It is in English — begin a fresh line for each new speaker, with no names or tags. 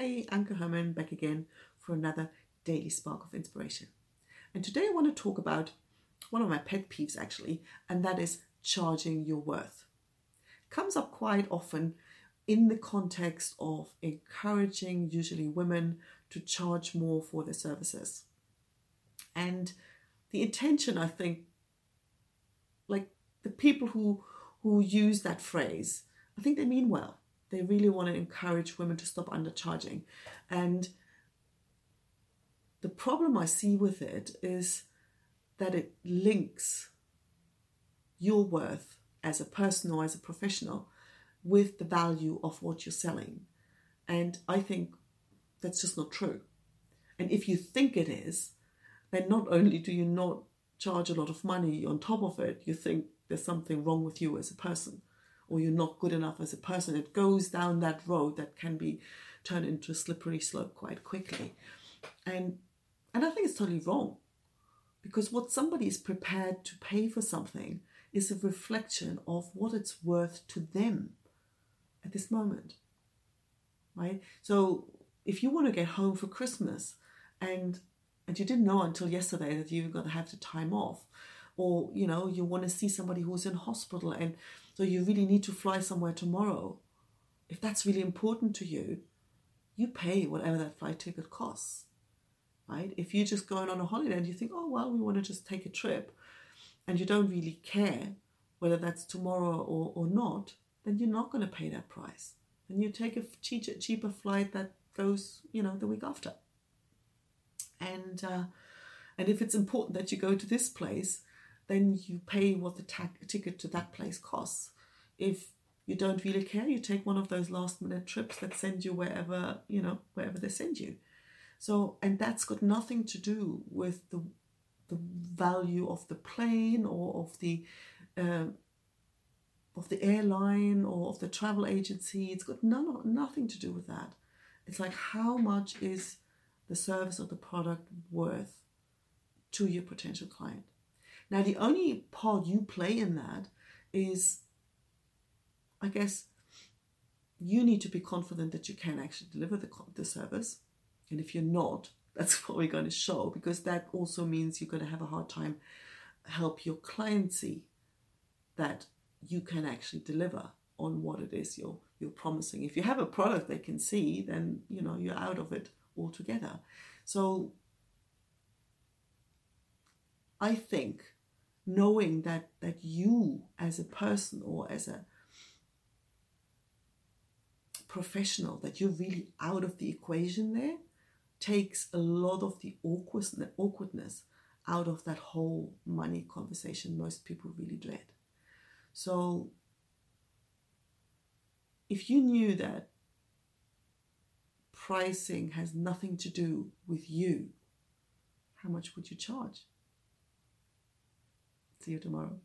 Hey, Anke Herrmann back again for another daily spark of inspiration. And today I want to talk about one of my pet peeves actually, and that is charging your worth. Comes up quite often in the context of encouraging usually women to charge more for their services. And the intention, I think, like the people who who use that phrase, I think they mean well they really want to encourage women to stop undercharging. And the problem I see with it is that it links your worth as a person or as a professional with the value of what you're selling. And I think that's just not true. And if you think it is, then not only do you not charge a lot of money on top of it, you think there's something wrong with you as a person or you're not good enough as a person. It goes down that road that can be turned into a slippery slope quite quickly. And and I think it's totally wrong. Because what somebody is prepared to pay for something is a reflection of what it's worth to them at this moment. Right? So if you want to get home for Christmas and and you didn't know until yesterday that you were going to have the time off, or you know you want to see somebody who's in hospital and so you really need to fly somewhere tomorrow. If that's really important to you you pay whatever that flight ticket costs right? If you're just going on a holiday and you think oh well we want to just take a trip and you don't really care whether that's tomorrow or, or not then you're not going to pay that price. And you take a cheaper, flight that goes you know the week after. And uh, and if it's important that you go to this place then you pay what the ta- ticket to that place costs. If you don't really care, you take one of those last minute trips that send you wherever, you know, wherever they send you. So, and that's got nothing to do with the the value of the plane or of the uh, of the airline or of the travel agency. It's got none, nothing to do with that. It's like how much is the service or the product worth to your potential client. Now, the only part you play in that is, I guess, you need to be confident that you can actually deliver the, the service. And if you're not, that's what we're going to show because that also means you're going to have a hard time help your client see that you can actually deliver on what it is you're you're promising. If you have a product they can see, then you know you're out of it altogether. So I think knowing that that you as a person or as a professional that you're really out of the equation there takes a lot of the awkwardness out of that whole money conversation most people really dread. So if you knew that pricing has nothing to do with you, how much would you charge? See you tomorrow.